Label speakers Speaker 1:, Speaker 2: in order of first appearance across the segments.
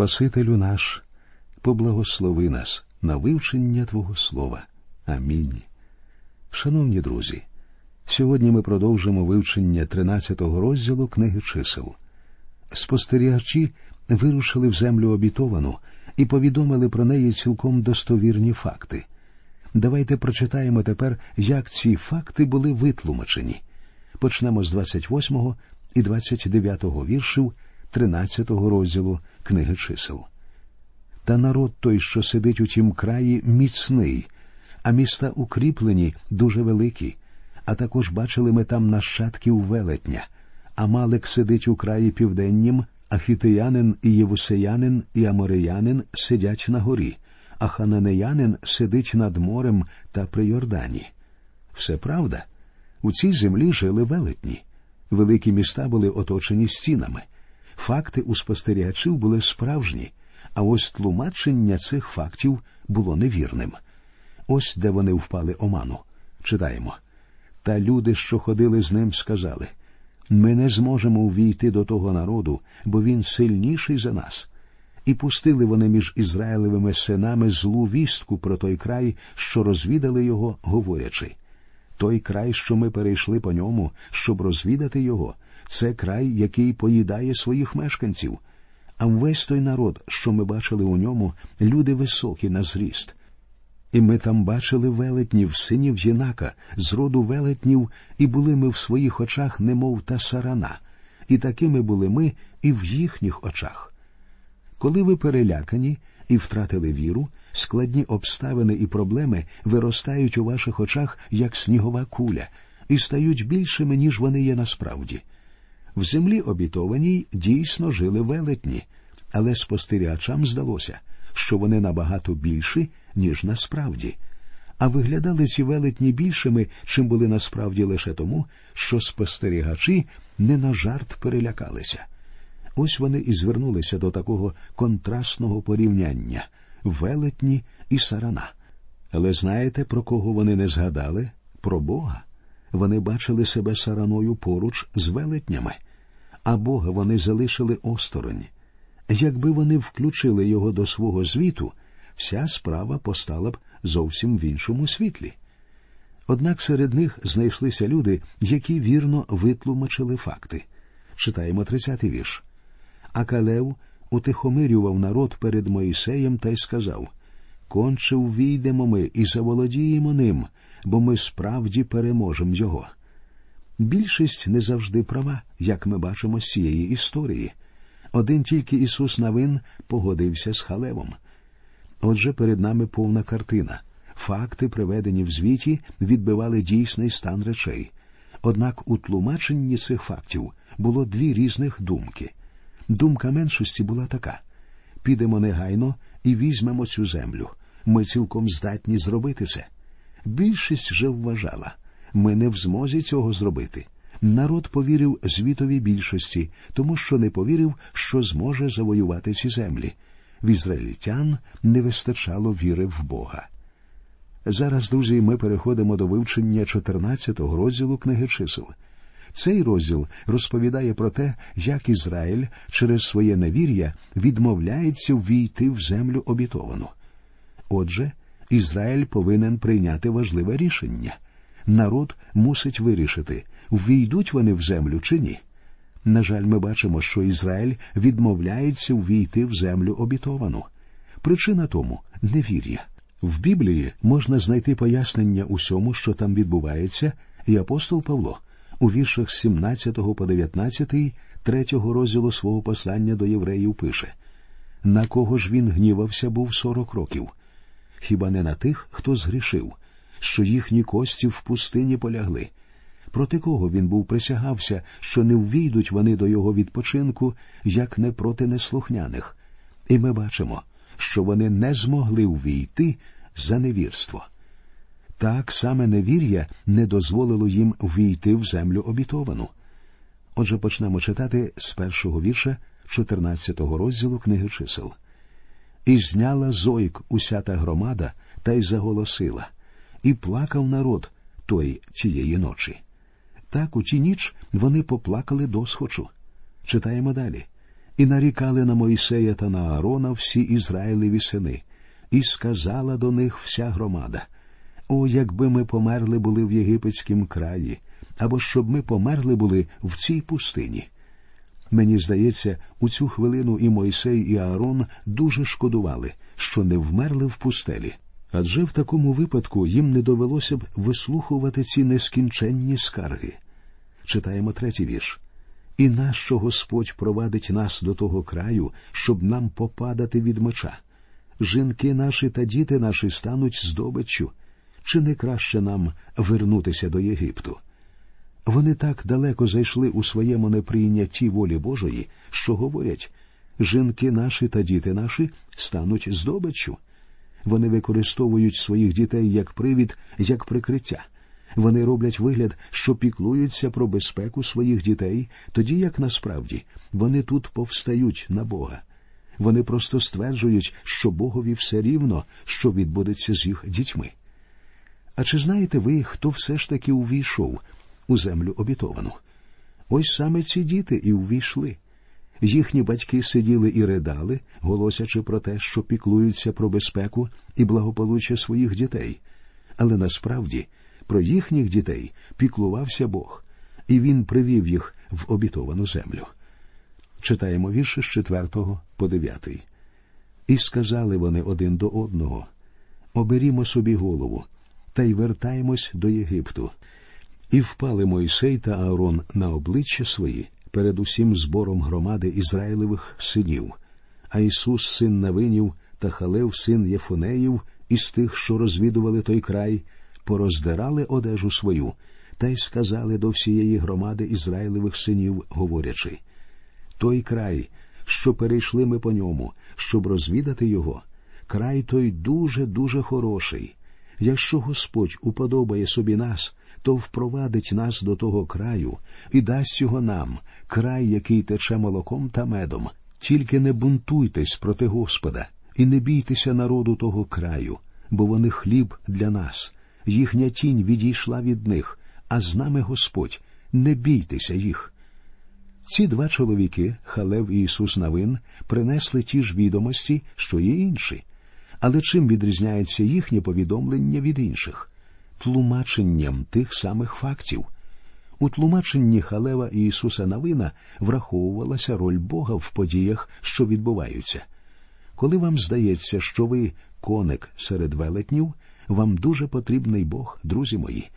Speaker 1: Спасителю наш, поблагослови нас на вивчення Твого Слова. Амінь. Шановні друзі, сьогодні ми продовжимо вивчення 13-го розділу книги чисел. Спостерігачі вирушили в землю обітовану і повідомили про неї цілком достовірні факти. Давайте прочитаємо тепер, як ці факти були витлумачені. Почнемо з 28 і 29 віршів 13 розділу книги чисел. Та народ той, що сидить у тім краї, міцний, а міста укріплені дуже великі, а також бачили ми там нащадків велетня. Амалек сидить у краї південнім, а хітиянин і євусеянин і амореянин сидять на горі, а хананеянин сидить над морем та при Йордані. Все правда? У цій землі жили велетні. Великі міста були оточені стінами. Факти у спостерігачів були справжні, а ось тлумачення цих фактів було невірним. Ось де вони впали оману. Читаємо. Та люди, що ходили з ним, сказали ми не зможемо увійти до того народу, бо він сильніший за нас. І пустили вони між Ізраїлевими синами злу вістку про той край, що розвідали його, говорячи той край, що ми перейшли по ньому, щоб розвідати його, це край, який поїдає своїх мешканців. А весь той народ, що ми бачили у ньому, люди високі на зріст. І ми там бачили велетнів, синів Єнака, з роду велетнів, і були ми в своїх очах, немов та сарана, і такими були ми і в їхніх очах. Коли ви перелякані і втратили віру, складні обставини і проблеми виростають у ваших очах, як снігова куля, і стають більшими, ніж вони є насправді. В землі обітованій дійсно жили велетні, але спостерігачам здалося, що вони набагато більші, ніж насправді. А виглядали ці велетні більшими, чим були насправді лише тому, що спостерігачі не на жарт перелякалися. Ось вони і звернулися до такого контрастного порівняння велетні і сарана. Але знаєте, про кого вони не згадали? Про Бога. Вони бачили себе сараною поруч з велетнями, а Бога вони залишили осторонь. Якби вони включили його до свого звіту, вся справа постала б зовсім в іншому світлі. Однак серед них знайшлися люди, які вірно витлумачили факти. Читаємо 30-й вірш. А Калев утихомирював народ перед Моїсеєм та й сказав Конче увійдемо ми і заволодіємо ним, бо ми справді переможемо його. Більшість не завжди права, як ми бачимо з цієї історії. Один тільки Ісус Навин погодився з Халевом. Отже, перед нами повна картина. Факти, приведені в звіті, відбивали дійсний стан речей. Однак у тлумаченні цих фактів було дві різних думки. Думка меншості була така підемо негайно і візьмемо цю землю. Ми цілком здатні зробити це. Більшість же вважала ми не в змозі цього зробити. Народ повірив звітовій більшості, тому що не повірив, що зможе завоювати ці землі. В ізраїльтян не вистачало віри в Бога. Зараз, друзі, ми переходимо до вивчення 14-го розділу книги чисел. Цей розділ розповідає про те, як Ізраїль через своє невір'я відмовляється ввійти в землю обітовану. Отже, Ізраїль повинен прийняти важливе рішення. Народ мусить вирішити, ввійдуть вони в землю чи ні. На жаль, ми бачимо, що Ізраїль відмовляється ввійти в землю обітовану. Причина тому невір'я. В Біблії можна знайти пояснення усьому, що там відбувається, і апостол Павло у віршах 17 по 19 третього розділу свого послання до євреїв пише на кого ж він гнівався був сорок років? Хіба не на тих, хто згрішив, що їхні кості в пустині полягли? Проти кого він був присягався, що не ввійдуть вони до його відпочинку, як не проти неслухняних? І ми бачимо, що вони не змогли ввійти за невірство. Так саме невір'я не дозволило їм ввійти в землю обітовану. Отже, почнемо читати з першого вірша 14-го розділу книги чисел. І зняла зойк уся та громада та й заголосила, і плакав народ той тієї ночі. Так у ті ніч вони поплакали досхочу. Читаємо далі. І нарікали на Мойсея та на Аарона всі Ізраїлеві сини, і сказала до них вся громада О, якби ми померли були в єгипетськім краї, або щоб ми померли були в цій пустині. Мені здається, у цю хвилину і Мойсей, і Аарон дуже шкодували, що не вмерли в пустелі. Адже в такому випадку їм не довелося б вислухувати ці нескінченні скарги. Читаємо третій вірш. І нащо Господь провадить нас до того краю, щоб нам попадати від меча? Жінки наші та діти наші стануть здобиччю. Чи не краще нам вернутися до Єгипту? Вони так далеко зайшли у своєму неприйнятті волі Божої, що говорять жінки наші та діти наші стануть здобиччю. Вони використовують своїх дітей як привід, як прикриття. Вони роблять вигляд, що піклуються про безпеку своїх дітей, тоді як насправді вони тут повстають на Бога. Вони просто стверджують, що Богові все рівно, що відбудеться з їх дітьми. А чи знаєте ви, хто все ж таки увійшов у землю обітовану? Ось саме ці діти і увійшли. Їхні батьки сиділи і ридали, голосячи про те, що піклуються про безпеку і благополуччя своїх дітей. Але насправді про їхніх дітей піклувався Бог, і він привів їх в обітовану землю. Читаємо вірші з 4 по 9. І сказали вони один до одного Оберімо собі голову, та й вертаємось до Єгипту. І впали Мойсей та Аарон на обличчя свої перед усім збором громади Ізраїлевих синів, а Ісус, син Навинів, та Халев, син Єфонеїв, із тих, що розвідували той край, пороздирали одежу свою, та й сказали до всієї громади Ізраїлевих синів, говорячи той край, що перейшли ми по ньому, щоб розвідати його, край той дуже, дуже хороший. Якщо Господь уподобає собі нас, то впровадить нас до того краю і дасть його нам, край, який тече молоком та медом. Тільки не бунтуйтесь проти Господа і не бійтеся народу того краю, бо вони хліб для нас, їхня тінь відійшла від них, а з нами Господь, не бійтеся їх. Ці два чоловіки, Халев і Ісус Навин, принесли ті ж відомості, що й інші. Але чим відрізняється їхнє повідомлення від інших? Тлумаченням тих самих фактів. У тлумаченні Халева і Ісуса Навина враховувалася роль Бога в подіях, що відбуваються. Коли вам здається, що ви коник серед велетнів, вам дуже потрібний Бог, друзі мої.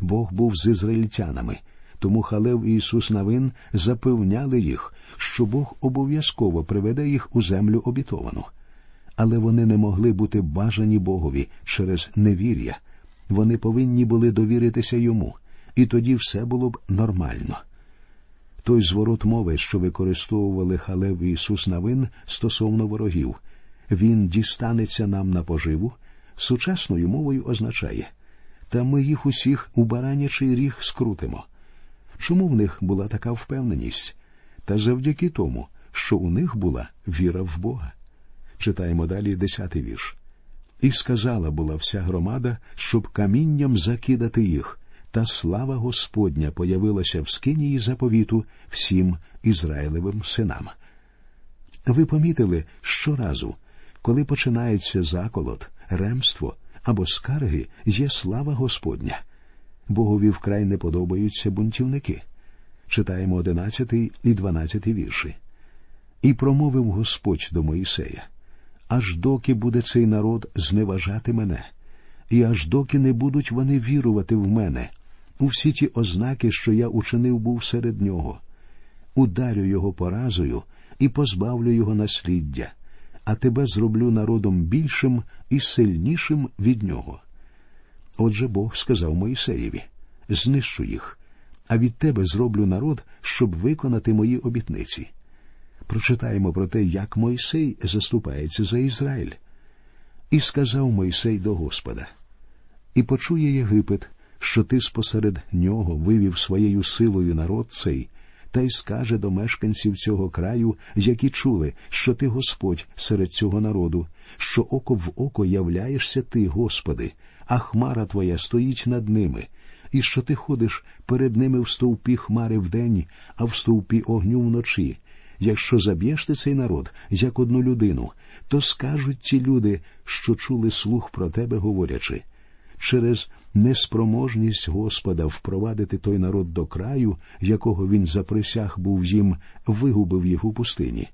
Speaker 1: Бог був з ізраїльтянами, тому Халев і Ісус Навин запевняли їх, що Бог обов'язково приведе їх у землю обітовану. Але вони не могли бути бажані Богові через невір'я. Вони повинні були довіритися йому, і тоді все було б нормально. Той зворот мови, що використовували Халев Ісус Навин стосовно ворогів, він дістанеться нам на поживу, сучасною мовою означає та ми їх усіх у баранячий ріг скрутимо. Чому в них була така впевненість? Та завдяки тому, що у них була віра в Бога. Читаємо далі десятий вірш. І сказала була вся громада, щоб камінням закидати їх, та слава Господня появилася в скинії заповіту всім Ізраїлевим синам. Ви помітили щоразу, коли починається заколот, ремство або скарги, є слава Господня. Богові вкрай не подобаються бунтівники. Читаємо одинадцятий і дванадцятий вірші. І промовив Господь до Моїсея аж доки буде цей народ зневажати мене, і аж доки не будуть вони вірувати в мене, у всі ті ознаки, що я учинив був серед нього, ударю його поразою і позбавлю його насліддя, а тебе зроблю народом більшим і сильнішим від нього. Отже Бог сказав Моїсеєві знищу їх, а від тебе зроблю народ, щоб виконати мої обітниці прочитаємо про те, як Мойсей заступається за Ізраїль. І сказав Мойсей до Господа І почує Єгипет, що ти спосеред нього вивів своєю силою народ цей, та й скаже до мешканців цього краю, які чули, що ти Господь серед цього народу, що око в око являєшся ти, Господи, а хмара твоя стоїть над ними, і що ти ходиш перед ними в стовпі хмари вдень, а в стовпі огню вночі, якщо заб'єш ти цей народ як одну людину, то скажуть ті люди, що чули слух про тебе, говорячи через неспроможність Господа впровадити той народ до краю, якого він заприсяг був їм, вигубив їх у пустині.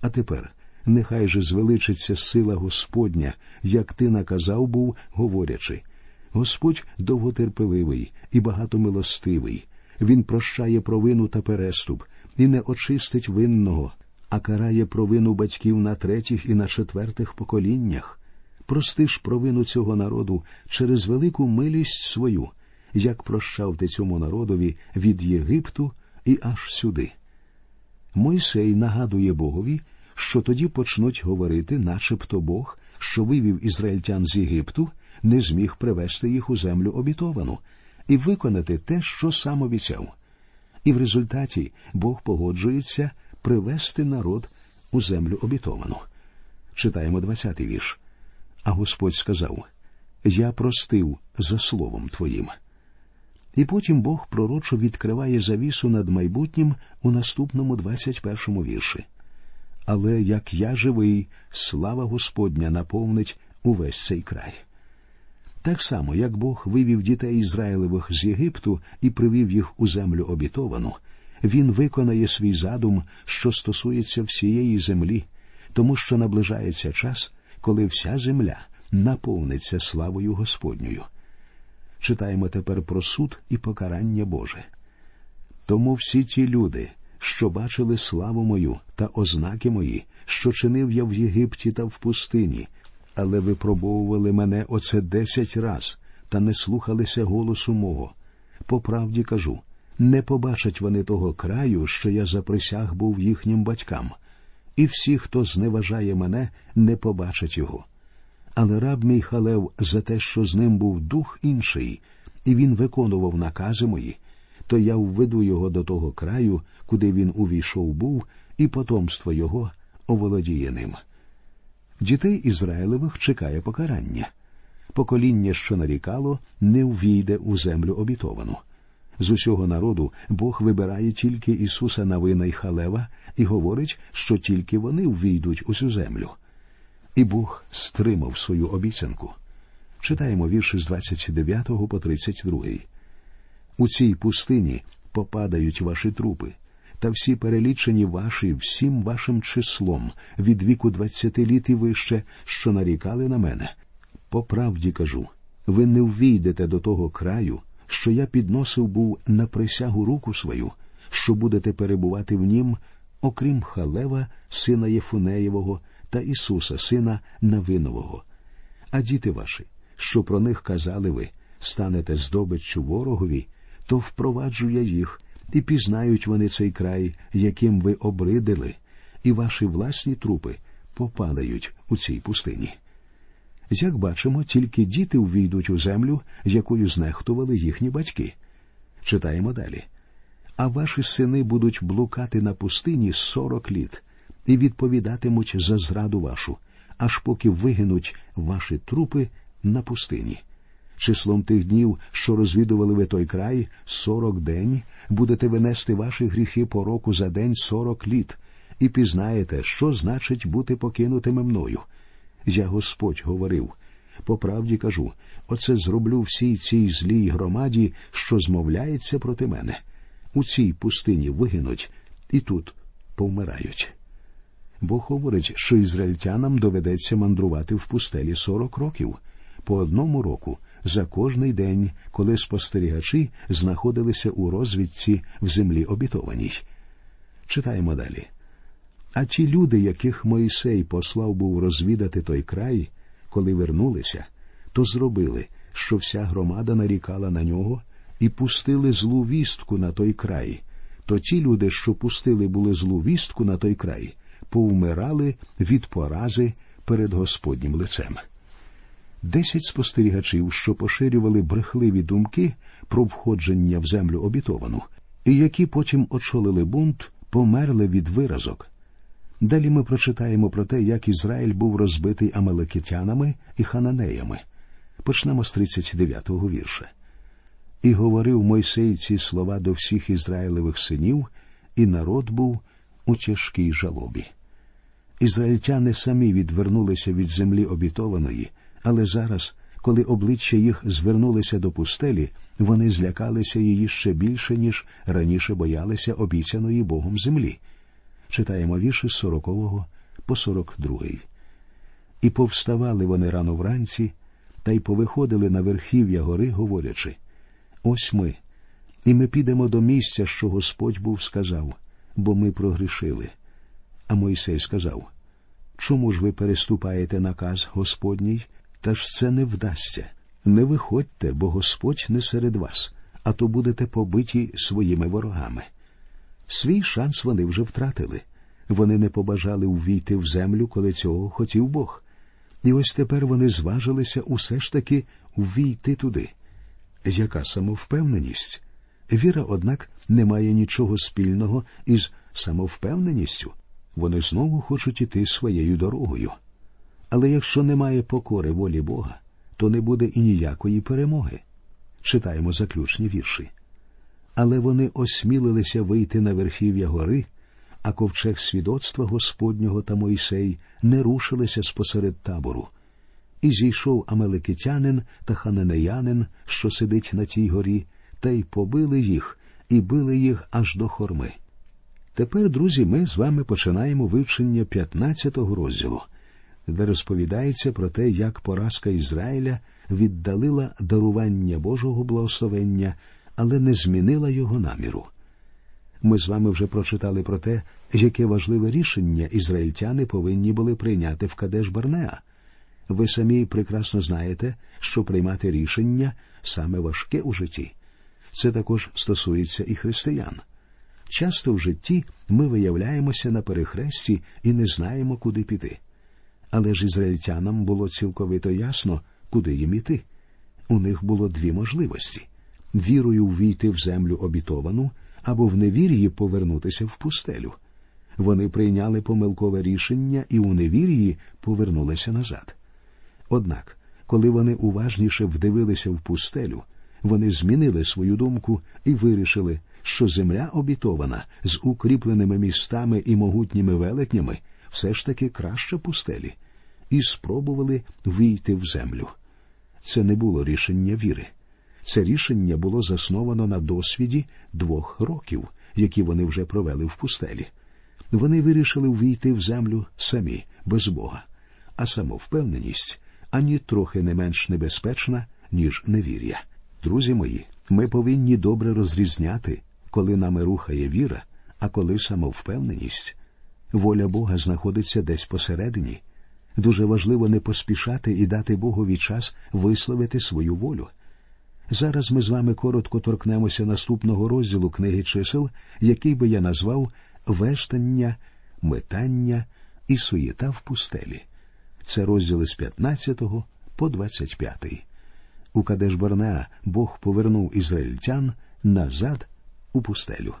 Speaker 1: А тепер нехай же звеличиться сила Господня, як ти наказав був, говорячи. Господь довготерпеливий і багатомилостивий. Він прощає провину та переступ і не очистить винного, а карає провину батьків на третіх і на четвертих поколіннях. Прости ж провину цього народу через велику милість свою, як прощав ти цьому народові від Єгипту і аж сюди. Мойсей нагадує Богові, що тоді почнуть говорити, начебто Бог, що вивів ізраїльтян з Єгипту, не зміг привести їх у землю обітовану і виконати те, що сам обіцяв. І в результаті Бог погоджується привести народ у землю обітовану. Читаємо 20-й вірш. А Господь сказав Я простив за словом Твоїм. І потім Бог пророчо відкриває завісу над майбутнім у наступному 21-му вірші. Але як я живий, слава Господня наповнить увесь цей край. Так само, як Бог вивів дітей Ізраїлевих з Єгипту і привів їх у землю обітовану, Він виконає свій задум, що стосується всієї землі, тому що наближається час, коли вся земля наповниться славою Господньою. Читаємо тепер про суд і покарання Боже. Тому всі ті люди, що бачили славу мою та ознаки мої, що чинив я в Єгипті та в пустині, але випробовували мене оце десять раз та не слухалися голосу мого. По правді кажу не побачать вони того краю, що я заприсяг був їхнім батькам, і всі, хто зневажає мене, не побачать його. Але раб мій халев за те, що з ним був дух інший, і він виконував накази мої, то я введу його до того краю, куди він увійшов був, і потомство його оволодіє ним. Дітей Ізраїлевих чекає покарання. Покоління, що нарікало, не ввійде у землю обітовану. З усього народу Бог вибирає тільки Ісуса Навина й Халева і говорить, що тільки вони ввійдуть у цю землю. І Бог стримав свою обіцянку. Читаємо вірші з 29 по 32. У цій пустині попадають ваші трупи, та всі перелічені ваші всім вашим числом від віку двадцяти літ і вище, що нарікали на мене. По правді кажу, ви не ввійдете до того краю, що я підносив був на присягу руку свою, що будете перебувати в нім, окрім Халева, сина Єфунеєвого, та Ісуса, Сина Навинового. А діти ваші, що про них казали ви, станете здобиччю ворогові, то впроваджу я їх, і пізнають вони цей край, яким ви обридили, і ваші власні трупи попадають у цій пустині. Як бачимо, тільки діти увійдуть у землю, якою знехтували їхні батьки. Читаємо далі. А ваші сини будуть блукати на пустині сорок літ, і відповідатимуть за зраду вашу, аж поки вигинуть ваші трупи на пустині. Числом тих днів, що розвідували ви той край, сорок день, будете винести ваші гріхи по року за день сорок літ, і пізнаєте, що значить бути покинутими мною. Я Господь говорив. По правді кажу, оце зроблю всій цій злій громаді, що змовляється проти мене. У цій пустині вигинуть і тут повмирають. Бог говорить, що ізраїльтянам доведеться мандрувати в пустелі сорок років, по одному року за кожний день, коли спостерігачі знаходилися у розвідці в землі обітованій. Читаємо далі. А ті люди, яких Моїсей послав був розвідати той край, коли вернулися, то зробили, що вся громада нарікала на нього і пустили злу вістку на той край. То ті люди, що пустили були злу вістку на той край, повмирали від порази перед Господнім лицем. Десять спостерігачів, що поширювали брехливі думки про входження в землю обітовану, і які потім очолили бунт, померли від виразок. Далі ми прочитаємо про те, як Ізраїль був розбитий амалекитянами і хананеями. Почнемо з 39-го вірша. І говорив Мойсей ці слова до всіх Ізраїлевих синів, і народ був у тяжкій жалобі. Ізраїльтяни самі відвернулися від землі обітованої, але зараз, коли обличчя їх звернулися до пустелі, вони злякалися її ще більше, ніж раніше боялися обіцяної Богом землі. Читаємо вірші з 40 по 42. І повставали вони рано вранці, та й повиходили на верхів'я гори, говорячи Ось ми, і ми підемо до місця, що Господь був сказав, бо ми прогрішили. А Мойсей сказав Чому ж ви переступаєте наказ Господній? Та ж це не вдасться. Не виходьте, бо Господь не серед вас, а то будете побиті своїми ворогами. Свій шанс вони вже втратили. Вони не побажали увійти в землю, коли цього хотів Бог. І ось тепер вони зважилися усе ж таки увійти туди. Яка самовпевненість? Віра, однак, не має нічого спільного із самовпевненістю. Вони знову хочуть іти своєю дорогою. Але якщо немає покори волі Бога, то не буде і ніякої перемоги. Читаємо заключні вірші. Але вони осмілилися вийти на верхів'я гори, а ковчег свідоцтва Господнього та Мойсей не рушилися спосеред табору. І зійшов амеликитянин та хананеянин, що сидить на тій горі, та й побили їх, і били їх аж до хорми. Тепер, друзі, ми з вами починаємо вивчення 15-го розділу, де розповідається про те, як поразка Ізраїля віддалила дарування Божого благословення, але не змінила його наміру. Ми з вами вже прочитали про те, яке важливе рішення ізраїльтяни повинні були прийняти в Кадеш Барнеа. Ви самі прекрасно знаєте, що приймати рішення саме важке у житті. Це також стосується і християн. Часто в житті ми виявляємося на перехресті і не знаємо, куди піти. Але ж ізраїльтянам було цілковито ясно, куди їм іти. У них було дві можливості вірою ввійти в землю обітовану або в невір'ї повернутися в пустелю. Вони прийняли помилкове рішення і у невір'ї повернулися назад. Однак, коли вони уважніше вдивилися в пустелю, вони змінили свою думку і вирішили, що земля обітована з укріпленими містами і могутніми велетнями все ж таки краще пустелі, і спробували війти в землю. Це не було рішення віри. Це рішення було засновано на досвіді двох років, які вони вже провели в пустелі. Вони вирішили ввійти в землю самі, без Бога, а самовпевненість ані трохи не менш небезпечна, ніж невір'я. Друзі мої, ми повинні добре розрізняти, коли нами рухає віра, а коли самовпевненість. Воля Бога знаходиться десь посередині. Дуже важливо не поспішати і дати Богові час висловити свою волю. Зараз ми з вами коротко торкнемося наступного розділу книги чисел, який би я назвав вештання, метання і суєта в пустелі. Це розділи з 15 по 25. У Кадеш Барнеа Бог повернув ізраїльтян назад у пустелю.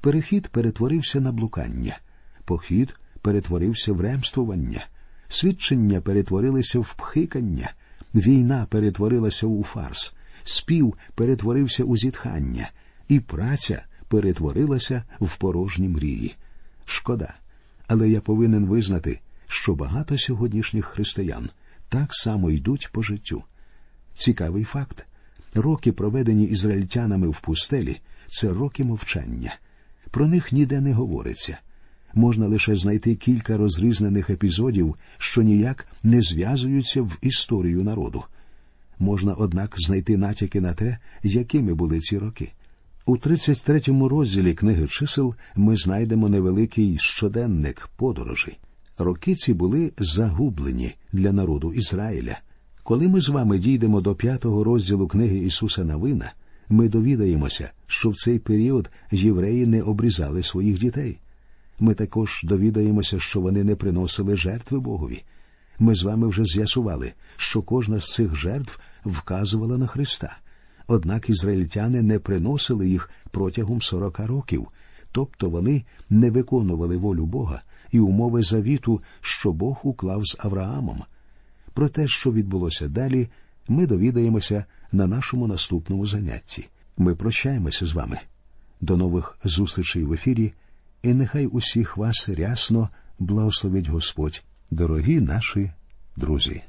Speaker 1: Перехід перетворився на блукання, похід перетворився в ремствування, свідчення перетворилися в пхикання, війна перетворилася у фарс, спів перетворився у зітхання, і праця перетворилася в порожні мрії. Шкода, але я повинен визнати, що багато сьогоднішніх християн так само йдуть по життю. Цікавий факт роки, проведені ізраїльтянами в пустелі, це роки мовчання. Про них ніде не говориться. Можна лише знайти кілька розрізнених епізодів, що ніяк не зв'язуються в історію народу. Можна, однак, знайти натяки на те, якими були ці роки. У 33-му розділі книги чисел ми знайдемо невеликий щоденник подорожі. Роки ці були загублені для народу Ізраїля. Коли ми з вами дійдемо до п'ятого розділу книги Ісуса Навина, ми довідаємося, що в цей період євреї не обрізали своїх дітей. Ми також довідаємося, що вони не приносили жертви Богові. Ми з вами вже з'ясували, що кожна з цих жертв вказувала на Христа. Однак ізраїльтяни не приносили їх протягом сорока років, тобто вони не виконували волю Бога і умови завіту, що Бог уклав з Авраамом. Про те, що відбулося далі, ми довідаємося на нашому наступному занятті. Ми прощаємося з вами. До нових зустрічей в ефірі. І нехай усіх вас рясно благословить Господь, дорогі наші друзі.